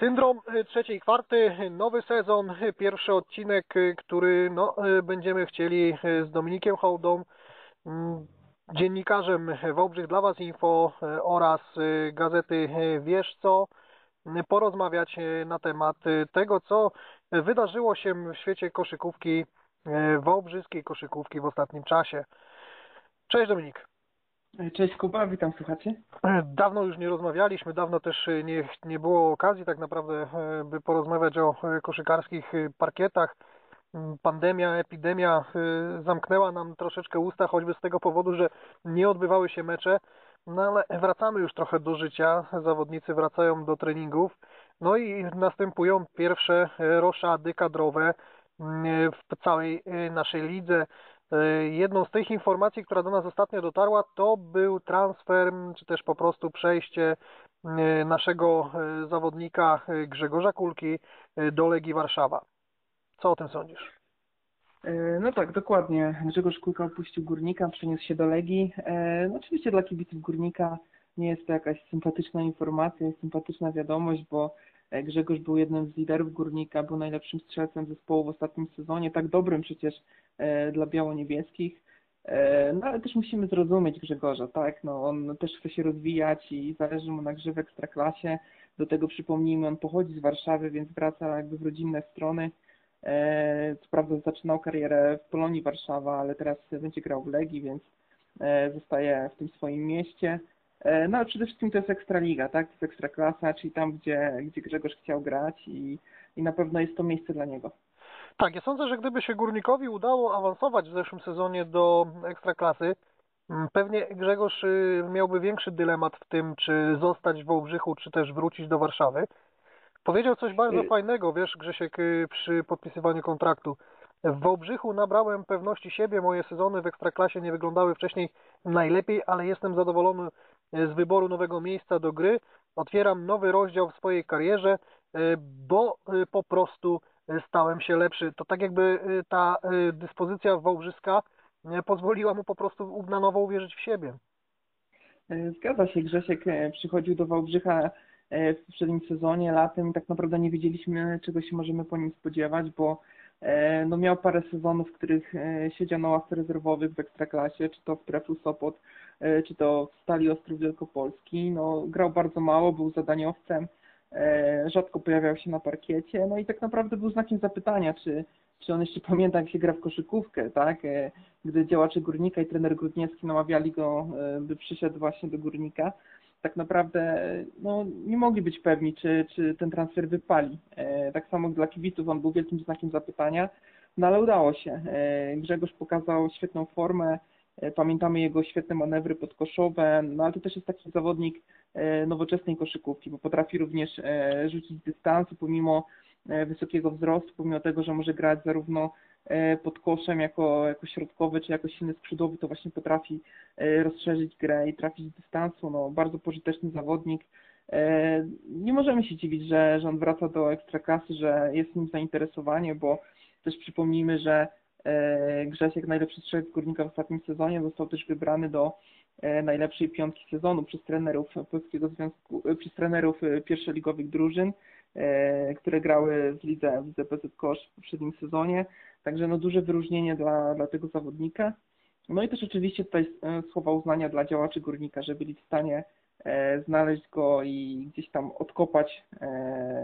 Syndrom y, trzeciej kwarty, nowy sezon, pierwszy odcinek, y, który no, y, będziemy chcieli z Dominikiem Hołdą, mm, dziennikarzem Wałbrzych dla Was Info oraz gazety Wiesz Co, porozmawiać na temat tego, co wydarzyło się w świecie koszykówki, wałbrzyskiej koszykówki w ostatnim czasie. Cześć Dominik. Cześć Kuba, witam słuchacie. Dawno już nie rozmawialiśmy, dawno też nie, nie było okazji tak naprawdę, e, by porozmawiać o e, koszykarskich e, parkietach. Mm, pandemia, epidemia zamknęła nam troszeczkę usta, choćby z tego powodu, że nie odbywały się mecze. No ale wracamy już trochę do życia, zawodnicy wracają do treningów, no i następują pierwsze roszady kadrowe mm, w całej naszej lidze. E, jedną z tych informacji, która do nas ostatnio dotarła, to był transfer, czy też po prostu przejście e, naszego e, zawodnika Grzegorza Kulki do Legii Warszawa. Co o tym sądzisz? No tak, dokładnie. Grzegorz Kulka opuścił Górnika, przeniósł się do Legii. No oczywiście dla kibiców Górnika nie jest to jakaś sympatyczna informacja, jest sympatyczna wiadomość, bo Grzegorz był jednym z liderów Górnika, był najlepszym strzelcem zespołu w ostatnim sezonie, tak dobrym przecież e, dla biało-niebieskich. E, no ale też musimy zrozumieć Grzegorza, tak? No, on też chce się rozwijać i zależy mu na grze w ekstraklasie. Do tego przypomnijmy, on pochodzi z Warszawy, więc wraca jakby w rodzinne strony. E, co prawda zaczynał karierę w Polonii Warszawa, ale teraz będzie grał w Legii, więc zostaje w tym swoim mieście. E, no ale przede wszystkim to jest Ekstraliga, tak? To jest Ekstraklasa, czyli tam, gdzie, gdzie Grzegorz chciał grać i, i na pewno jest to miejsce dla niego. Tak, ja sądzę, że gdyby się Górnikowi udało awansować w zeszłym sezonie do Ekstraklasy, mm, pewnie Grzegorz y, miałby większy dylemat w tym, czy zostać w Wałbrzychu, czy też wrócić do Warszawy. Powiedział coś bardzo y- fajnego, wiesz, Grzesiek, y, przy podpisywaniu kontraktu. W Wałbrzychu nabrałem pewności siebie, moje sezony w Ekstraklasie nie wyglądały wcześniej najlepiej, ale jestem zadowolony z wyboru nowego miejsca do gry. Otwieram nowy rozdział w swojej karierze, bo po prostu stałem się lepszy. To tak jakby e, ta dyspozycja wałbrzyska pozwoliła mu po prostu na nowo uwierzyć w siebie. Zgadza się, Grzesiek przychodził do Wałbrzycha w poprzednim sezonie, latem tak naprawdę nie wiedzieliśmy, czego się możemy po nim spodziewać, bo no miał parę sezonów, w których siedział na ławce rezerwowych w Ekstraklasie, czy to w Trefu Sopot, E, czy to w Stali Ostrów Wielkopolski. No, grał bardzo mało, był zadaniowcem, e, rzadko pojawiał się na parkiecie, no i tak naprawdę był znakiem zapytania, czy, czy on jeszcze pamięta, jak się gra w koszykówkę, tak? E, gdy działacze Górnika i trener Grudniewski namawiali go, by przyszedł właśnie do Górnika, tak naprawdę no, nie mogli być pewni, czy, czy ten transfer wypali. Tak samo dla kibiców on był wielkim znakiem zapytania, no ale udało się. Grzegorz pokazał świetną formę, E, pamiętamy jego świetne manewry podkoszowe, no ale to też jest taki zawodnik e, nowoczesnej koszykówki, bo potrafi również e, rzucić dystansu pomimo wysokiego wzrostu, pomimo tego, że może grać zarówno pod koszem jako, jako środkowy, czy jako silny skrzydłowy, to właśnie potrafi rozszerzyć grę i trafić z dystansu. No, bardzo pożyteczny zawodnik. Nie możemy się dziwić, że, że on wraca do ekstraklasy, że jest nim zainteresowanie, bo też przypomnijmy, że E, Grzesiek, najlepszy strzelec Górnika w ostatnim sezonie, został też wybrany do e, najlepszej piątki sezonu przez trenerów Polskiego Związku, e, przez trenerów pierwszoligowych drużyn, które grały w lidze, w lidze Kosz w poprzednim sezonie. Także no duże wyróżnienie dla, dla tego zawodnika. No i też oczywiście tutaj słowa uznania dla działaczy Górnika, że byli w stanie znaleźć go i gdzieś tam odkopać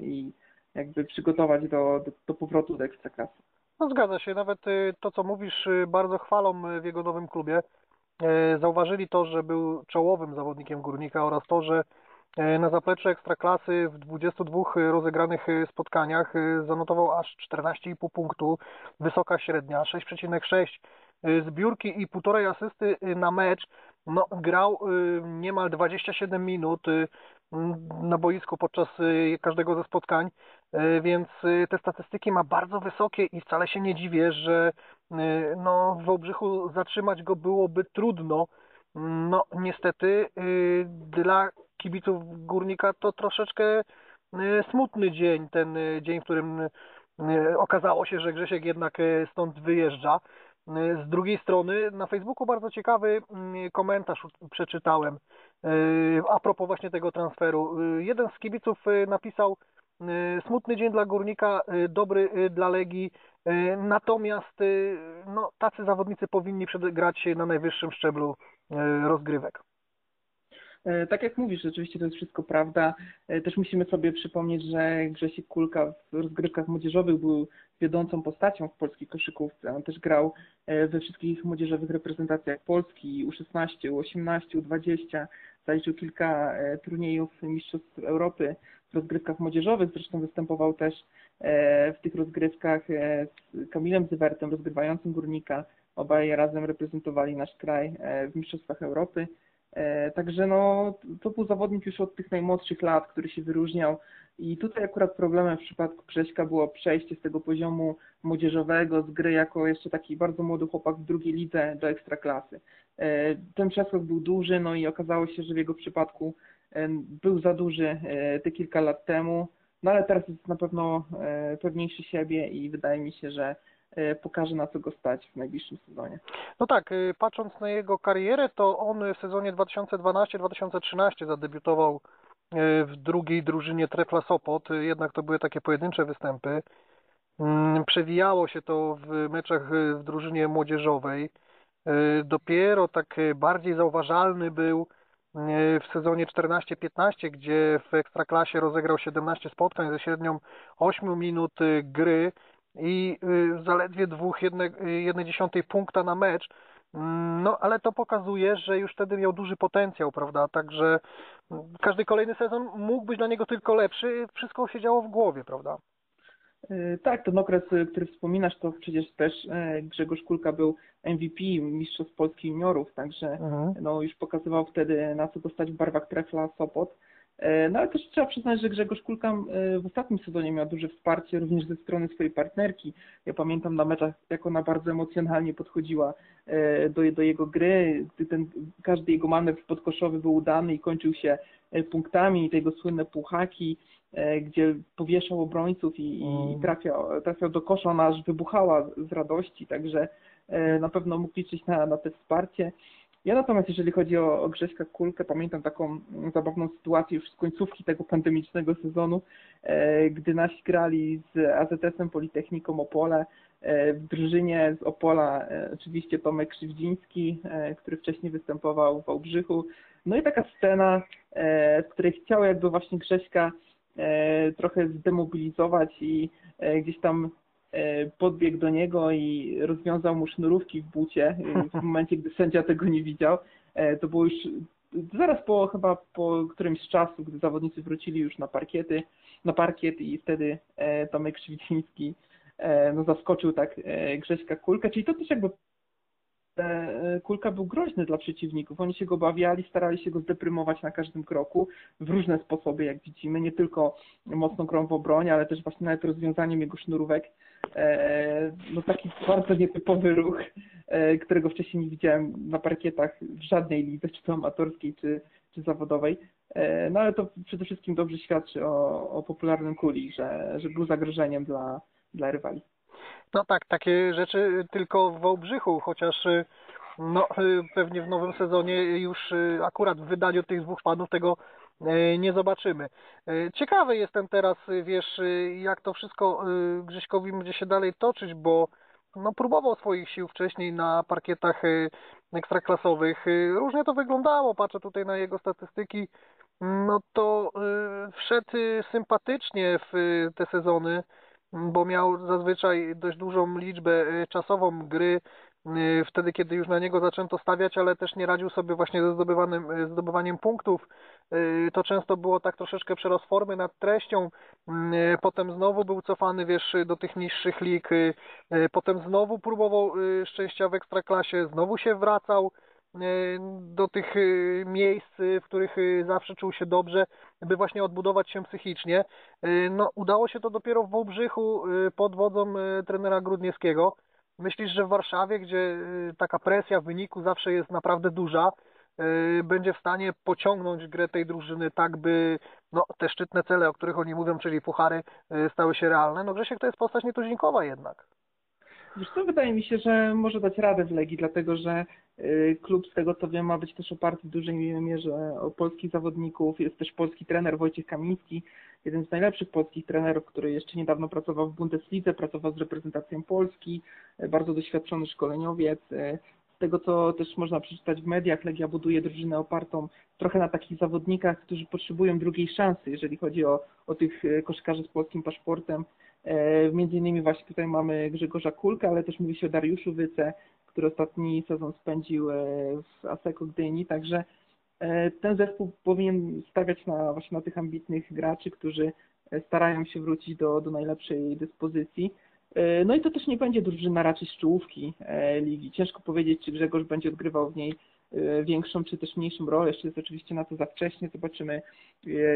i jakby przygotować do, do, do powrotu do Ekstraklasy. No zgadza się, nawet y, to co mówisz y, bardzo chwalą y, w jego nowym klubie. Zauważyli to, że był czołowym zawodnikiem Górnika oraz to, że na zapleczu Ekstraklasy w 22 rozegranych spotkaniach zanotował aż 14,5 punktu, wysoka średnia 6,6 zbiórki i półtorej asysty na mecz. No, grał niemal 27 minut na boisku podczas każdego ze spotkań. Więc te statystyki ma bardzo wysokie i wcale się nie dziwię, że no, w Wałbrzychu zatrzymać go byłoby trudno. No niestety dla kibiców Górnika to troszeczkę smutny dzień, ten dzień, w którym okazało się, że Grzesiek jednak stąd wyjeżdża. Z drugiej strony na Facebooku bardzo ciekawy komentarz przeczytałem a propos właśnie tego transferu. Jeden z kibiców napisał Smutny dzień dla Górnika, dobry dla Legii, natomiast no, tacy zawodnicy powinni grać na najwyższym szczeblu rozgrywek. E, tak jak mówisz, rzeczywiście to jest wszystko prawda. E, też musimy sobie przypomnieć, że Grzesiek Kulka w rozgrywkach młodzieżowych był wiodącą postacią w polskiej koszykówce. On też grał e, we wszystkich młodzieżowych reprezentacjach Polski, U16, U18, U20. Zaliczył kilka turniejów Mistrzostw Europy w rozgrywkach młodzieżowych. Zresztą występował też w tych rozgrywkach z Kamilem Zywertem, rozgrywającym Górnika. Obaj razem reprezentowali nasz kraj w Mistrzostwach Europy. E, także no, to był zawodnik już od tych najmłodszych lat, który się wyróżniał. I tutaj akurat problemem w przypadku Grześka było przejście z tego poziomu młodzieżowego, z gry jako jeszcze taki bardzo młody chłopak w drugiej lidze do ekstraklasy. E, ten przeskok był duży, no i okazało się, że w jego przypadku e, był za duży te kilka lat temu, no ale teraz jest na pewno pewniejszy siebie i wydaje mi się, że pokaże na co go stać w najbliższym sezonie. No tak, e, patrząc na jego karierę, to on w sezonie 2012-2013 zadebiutował e, w drugiej drużynie Trefla Sopot, jednak to były takie pojedyncze występy. Mm, przewijało się to w meczach w drużynie młodzieżowej. Dopiero tak bardziej zauważalny był w sezonie 14-15, gdzie w Ekstraklasie rozegrał 17 spotkań ze średnią 8 minut gry i y, zaledwie dwóch jednej dziesiątej punkta na mecz. Mm, no, ale to pokazuje, że już wtedy miał duży potencjał, prawda? Także mm, każdy kolejny sezon mógł być dla niego tylko lepszy. Wszystko się działo w głowie, prawda? Y, tak, ten okres, y, który wspominasz, to przecież też Grzegorz Kulka był MVP Mistrzostw Polski Juniorów, także mhm. no, już pokazywał wtedy, na co dostać w barwach Trefla Sopot. E, no ale też trzeba przyznać, że Grzegorz Kulka e, w ostatnim sezonie miał duże wsparcie również ze strony swojej partnerki. Ja pamiętam na meczach, jak ona bardzo emocjonalnie podchodziła e, do, do jego gry. Ten, każdy jego manewr podkoszowy był udany i kończył się punktami, te jego słynne puchaki, gdzie powieszał obrońców i, i mm. trafiał, trafiał do kosza, ona aż wybuchała z radości, także na pewno mógł liczyć na, na te wsparcie. Ja natomiast, jeżeli chodzi o, o Grześka Kulkę, pamiętam taką zabawną sytuację już z końcówki tego pandemicznego sezonu, e, gdy nasi grali z AZS-em Politechniką Opole, w drużynie z Opola e, oczywiście Tomek Krzywdziński, e, który wcześniej występował w Wałbrzychu. No i taka scena, w której chciał jakby właśnie Grześka trochę zdemobilizować i gdzieś tam podbiegł do niego i rozwiązał mu sznurówki w bucie e, w momencie, gdy sędzia tego nie widział. E, to było już zaraz po chyba po którymś z czasu, gdy zawodnicy wrócili już na parkiety, na parkiet i wtedy Tomek Krzywiciński no, zaskoczył tak Grześka Kulkę, czyli to też jakby E, kulka był groźny dla przeciwników. Oni się go bawiali, starali się go zdeprymować na każdym kroku w różne sposoby, jak widzimy, nie tylko mocną grą w obronie, ale też właśnie nawet rozwiązaniem jego sznurówek. E, no taki bardzo nietypowy ruch, e, którego wcześniej nie widziałem na parkietach w żadnej lidze, czy to amatorskiej, czy, czy zawodowej. No ale to przede wszystkim dobrze świadczy o, o popularnym kuli, że, że był zagrożeniem dla, dla rywali. No tak, takie rzeczy tylko w Wałbrzychu, chociaż y, no, y, pewnie w nowym sezonie już y, akurat w wydaniu tych dwóch panów tego nie zobaczymy. Ciekawy jestem teraz, wiesz, jak to wszystko Grześkowi będzie się dalej toczyć, bo no, próbował swoich sił wcześniej na parkietach ekstraklasowych. Różnie to wyglądało, patrzę tutaj na jego statystyki. No to wszedł sympatycznie w te sezony bo miał zazwyczaj dość dużą liczbę czasową gry wtedy, kiedy już na niego zaczęto stawiać, ale też nie radził sobie właśnie ze zdobywanym, y, zdobywaniem punktów. To często było tak troszeczkę przerost formy nad treścią. Potem znowu był cofany, wiesz, do tych niższych lig. Potem znowu próbował szczęścia w ekstraklasie, znowu się wracał. Do tych miejsc, w których zawsze czuł się dobrze, by właśnie odbudować się psychicznie. No, udało się to dopiero w Wałbrzychu pod wodzą trenera Grudniewskiego. Myślisz, że w Warszawie, gdzie taka presja wyniku zawsze jest naprawdę duża, będzie w stanie pociągnąć grę tej drużyny tak, by no, te szczytne cele, o których oni mówią, czyli puchary, stały się realne? No Grzesiek to jest postać nietuzinkowa jednak. Wiesz co, wydaje mi się, że może dać radę w Legii, dlatego że y, klub z tego co wiem ma być też oparty w dużej mierze o polskich zawodników. Jest też polski trener Wojciech Kamiński, jeden z najlepszych polskich trenerów, który jeszcze niedawno pracował w Bundeslidze, pracował z reprezentacją Polski, y, bardzo doświadczony szkoleniowiec. Y, z tego, co też można przeczytać w mediach, Legia buduje drużynę opartą trochę na takich zawodnikach, którzy potrzebują drugiej szansy, jeżeli chodzi o, o tych koszykarzy z polskim paszportem. Między innymi właśnie tutaj mamy Grzegorza Kulkę, ale też mówi się o Dariuszu Wyce, który ostatni sezon spędził e, w Aseko Gdyni, także e, ten zespół powinien stawiać na właśnie na tych ambitnych graczy, którzy starają się wrócić do, do najlepszej dyspozycji. No i to też nie będzie drużyna raczej z ligi. Ciężko powiedzieć, czy Grzegorz będzie odgrywał w niej większą czy też mniejszą rolę. Jeszcze jest oczywiście na to za wcześnie. Zobaczymy,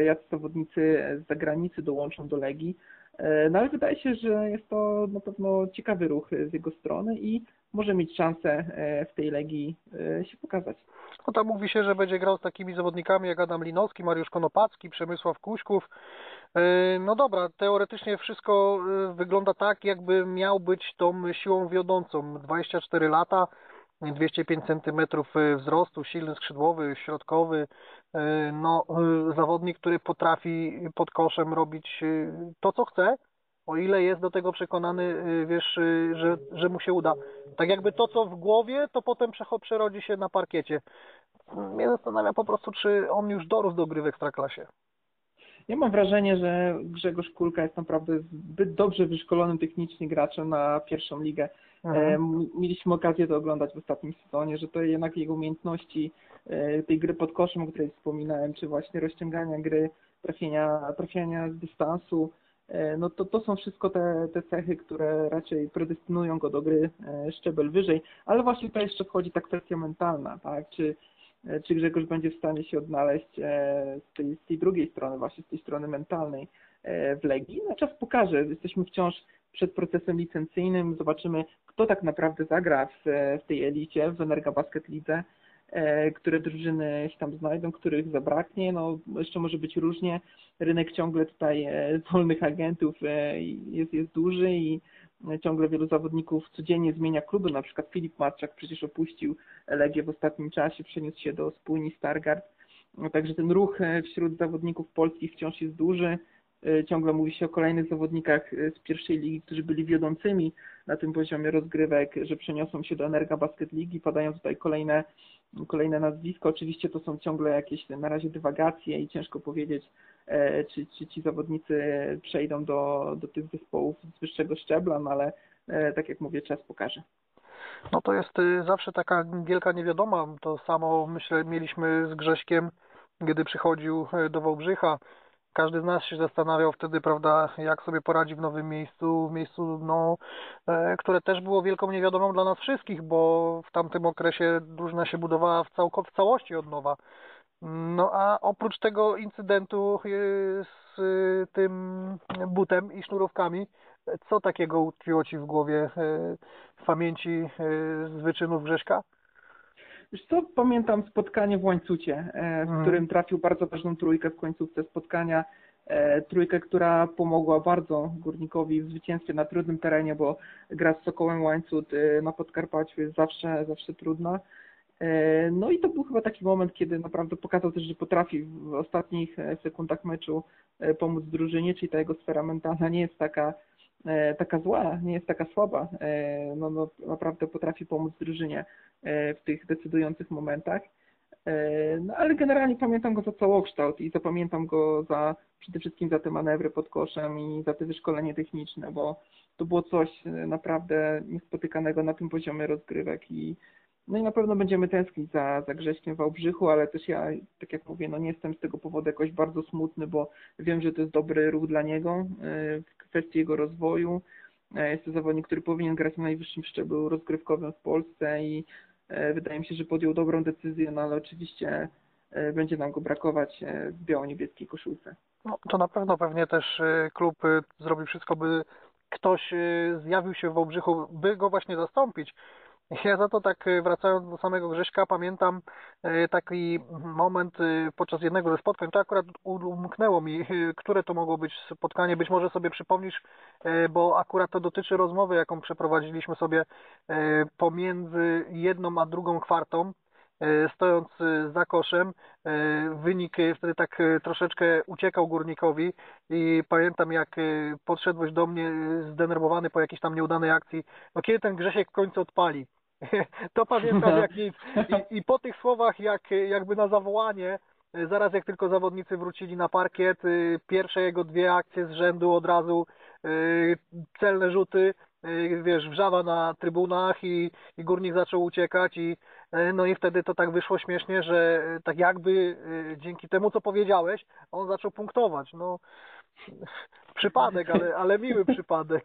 jak zawodnicy z zagranicy dołączą do Legii. E, no ale wydaje się, że jest to na pewno ciekawy ruch z jego strony i może mieć szansę e, w tej Legii e, się pokazać. No tam mówi się, że będzie grał z takimi zawodnikami jak Adam Linowski, Mariusz Konopacki, Przemysław Kuśków. No dobra, teoretycznie wszystko wygląda tak, jakby miał być tą siłą wiodącą. 24 lata, 205 cm wzrostu, silny skrzydłowy, środkowy, e, no, e, zawodnik, który potrafi pod koszem robić to, co chce, o ile jest do tego przekonany, wiesz, że, że mu się uda. Tak jakby to, co w głowie, to potem przerodzi się na parkiecie. Mnie zastanawia po prostu, czy on już dorósł do gry w Ekstraklasie. Ja mam wrażenie, że Grzegorz Kulka jest naprawdę zbyt dobrze wyszkolonym technicznie graczem na pierwszą ligę. Mhm. Mieliśmy okazję to oglądać w ostatnim sezonie, że to jednak jego umiejętności e, tej gry pod koszem, o której wspominałem, czy właśnie rozciągania gry, trafienia, trafiania z dystansu, e, no to, to są wszystko te, te cechy, które raczej predestynują go do gry e, szczebel wyżej, ale właśnie tutaj jeszcze wchodzi ta kwestia mentalna, tak, czy, czy Grzegorz będzie w stanie się odnaleźć z tej, z tej drugiej strony, właśnie z tej strony mentalnej w Legii. No czas pokaże, jesteśmy wciąż przed procesem licencyjnym, zobaczymy, kto tak naprawdę zagra w, w tej elicie, w Energa Basket Lidze, e, które drużyny się tam znajdą, których zabraknie, no jeszcze może być różnie. Rynek ciągle tutaj e, wolnych agentów e, jest, jest duży i ciągle wielu zawodników codziennie zmienia kluby, na przykład Filip Matczak przecież opuścił Legię w ostatnim czasie, przeniósł się do spójni Stargard, no, także ten ruch wśród zawodników polskich wciąż jest duży. E, ciągle mówi się o kolejnych zawodnikach e, z pierwszej ligi, którzy byli wiodącymi na tym poziomie rozgrywek, że przeniosą się do Energa Basket Ligi, padają tutaj kolejne, kolejne nazwiska. Oczywiście to są ciągle jakieś na razie dywagacje i ciężko powiedzieć, e, czy, czy ci zawodnicy przejdą do, do tych zespołów z wyższego szczebla, no ale tak jak mówię, czas pokaże. No to jest y, zawsze taka wielka niewiadoma. To samo myślę mieliśmy z Grześkiem, kiedy przychodził do Wałbrzycha każdy z nas się zastanawiał wtedy, prawda, jak sobie poradzi w nowym miejscu, w miejscu, no, e, które też było wielką niewiadomą dla nas wszystkich, bo w tamtym okresie drużyna się budowała w, całko, w całości od nowa. No a oprócz tego incydentu e, z tym butem i sznurówkami, co takiego utkwiło Ci w głowie, e, w pamięci z wyczynów Grześka? Wiesz co, pamiętam spotkanie w Łańcucie, e, w mhm. którym trafił bardzo ważną trójkę w końcówce spotkania. E, trójkę, która pomogła bardzo Górnikowi w zwycięstwie na trudnym terenie, bo gra z Sokołem Łańcut e, na Podkarpaciu jest zawsze, zawsze trudna. No i to był chyba taki moment, kiedy naprawdę pokazał też, że potrafi w ostatnich sekundach meczu pomóc drużynie, czyli ta jego sfera mentalna nie jest taka, taka zła, nie jest taka słaba. No, no, naprawdę potrafi pomóc drużynie. E, w tych decydujących momentach. E, no ale generalnie pamiętam go za całokształt i zapamiętam go za przede wszystkim za te manewry pod koszem i za te wyszkolenie techniczne, bo to było coś naprawdę niespotykanego na tym poziomie rozgrywek i no i na pewno będziemy tęsknić za, za Grześkiem Wałbrzychu, ale też ja, tak jak mówię, no nie jestem z tego powodu jakoś bardzo smutny, bo wiem, że to jest dobry ruch dla niego e, w kwestii jego rozwoju. Jest to zawodnik, który powinien grać na najwyższym szczeblu rozgrywkowym w Polsce i E, wydaje mi się, że podjął dobrą decyzję, no ale oczywiście e, będzie nam go brakować e, w biało-niebieskiej koszulce. No, to na pewno pewnie też klub zrobi wszystko, by ktoś zjawił się w Wałbrzychu, by go właśnie zastąpić. Ja za to tak e, wracając do samego Grześka, pamiętam e, taki moment e, podczas jednego ze spotkań, to akurat umknęło mi, które to mogło być spotkanie, być może sobie przypomnisz, bo akurat to dotyczy rozmowy, jaką przeprowadziliśmy sobie pomiędzy jedną a drugą kwartą, stojąc za koszem. Wynik wtedy tak troszeczkę uciekał górnikowi i pamiętam jak podszedłeś do mnie zdenerwowany po jakiejś tam nieudanej akcji, no kiedy ten Grzesiek w końcu odpali. To pamiętam jak nic. I, I po tych słowach, jak, jakby na zawołanie, zaraz jak tylko zawodnicy wrócili na parkiet, y, pierwsze jego dwie akcje z rzędu od razu y, celne rzuty, y, wiesz, wrzawa na trybunach i, i górnik zaczął uciekać i no i wtedy to tak wyszło śmiesznie, że tak jakby dzięki temu, co powiedziałeś, on zaczął punktować. No, przypadek, ale, ale miły przypadek.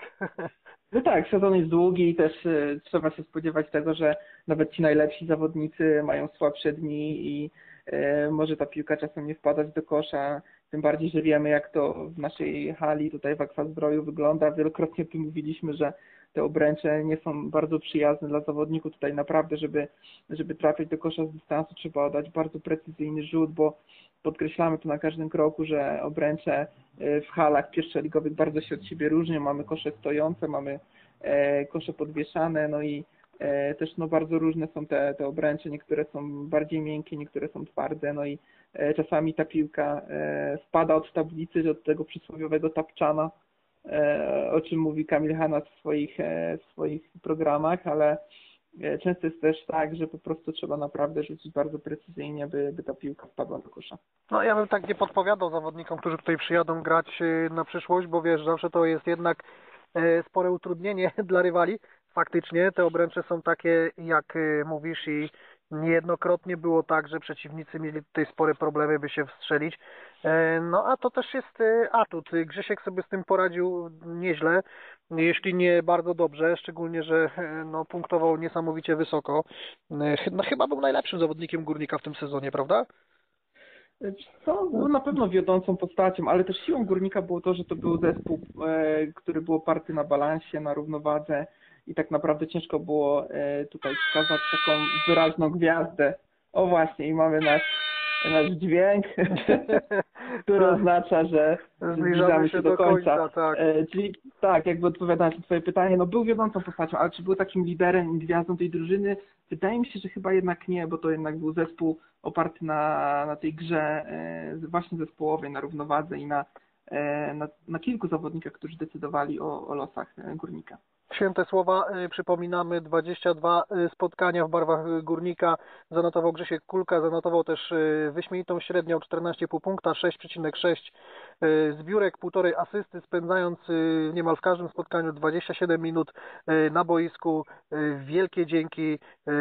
No tak, sezon jest długi i też y, trzeba się spodziewać tego, że nawet ci najlepsi zawodnicy mają słabsze dni i y, może ta piłka czasem nie wpadać do kosza, tym bardziej, że wiemy jak to w naszej hali tutaj w Akwazdroju wygląda. Wielokrotnie tu mówiliśmy, że te obręcze nie są bardzo przyjazne dla zawodników. Tutaj naprawdę, żeby, żeby do kosza z dystansu trzeba oddać bardzo precyzyjny rzut, bo podkreślamy tu na każdym kroku, że obręcze e, w halach pierwszoligowych bardzo się od siebie różnią. Mamy kosze stojące, mamy e, kosze podwieszane, no i e, też no, bardzo różne są te, te obręcze. Niektóre są bardziej miękkie, niektóre są twarde, no i czasami ta piłka spada od tablicy, od tego przysłowiowego tapczana, o czym mówi Kamil Hanna w swoich, w swoich programach, ale często jest też tak, że po prostu trzeba naprawdę rzucić bardzo precyzyjnie, by, by ta piłka wpadła do kosza. No ja bym tak nie podpowiadał zawodnikom, którzy tutaj przyjadą grać e, na przyszłość, bo wiesz, zawsze to jest jednak e, spore utrudnienie dla rywali. Faktycznie te obręcze są takie, jak mówisz i Niejednokrotnie było tak, że przeciwnicy mieli tutaj spore problemy, by się wstrzelić. E, no a to też jest e, atut. Grzesiek sobie z tym poradził nieźle, jeśli nie bardzo dobrze, szczególnie, że e, no, punktował niesamowicie wysoko. No, chyba był najlepszym zawodnikiem Górnika w tym sezonie, prawda? Co? Był na pewno wiodącą postacią, ale też siłą Górnika było to, że to był zespół, który był oparty na balansie, na równowadze i tak naprawdę ciężko było e, tutaj wskazać taką wyraźną gwiazdę. O właśnie, i mamy nasz, nasz dźwięk, który tak. oznacza, że zbliżamy się do końca. końca tak. E, czyli tak, jakby odpowiadając na Twoje pytanie, no był wiodącą postacią, ale czy był takim liderem i gwiazdą tej drużyny? Wydaje mi się, że chyba jednak nie, bo to jednak był zespół oparty na, na tej grze e, właśnie zespołowej, na równowadze i na, na, na kilku zawodnikach, którzy decydowali o, o losach górnika. Święte słowa, y, przypominamy 22 y, spotkania w barwach Górnika, zanotował Grzesiek Kulka, zanotował też wyśmienitą średnią 14,5 punkta, 6,6 zbiórek, półtorej asysty, spędzając niemal w każdym spotkaniu 27 minut na boisku. Wielkie dzięki.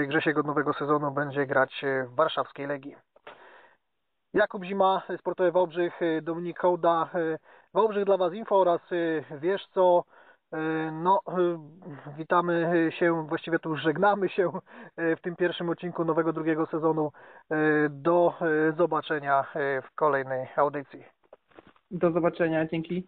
Grzesiek od nowego sezonu będzie grać w warszawskiej Legii. Jakub Zima, Sportowy Wałbrzych, Dominik Hołda, Wałbrzych dla Was info oraz wiesz co, no, witamy się, właściwie tu żegnamy się w tym pierwszym odcinku nowego drugiego sezonu. Do zobaczenia w kolejnej audycji. Do zobaczenia, dzięki.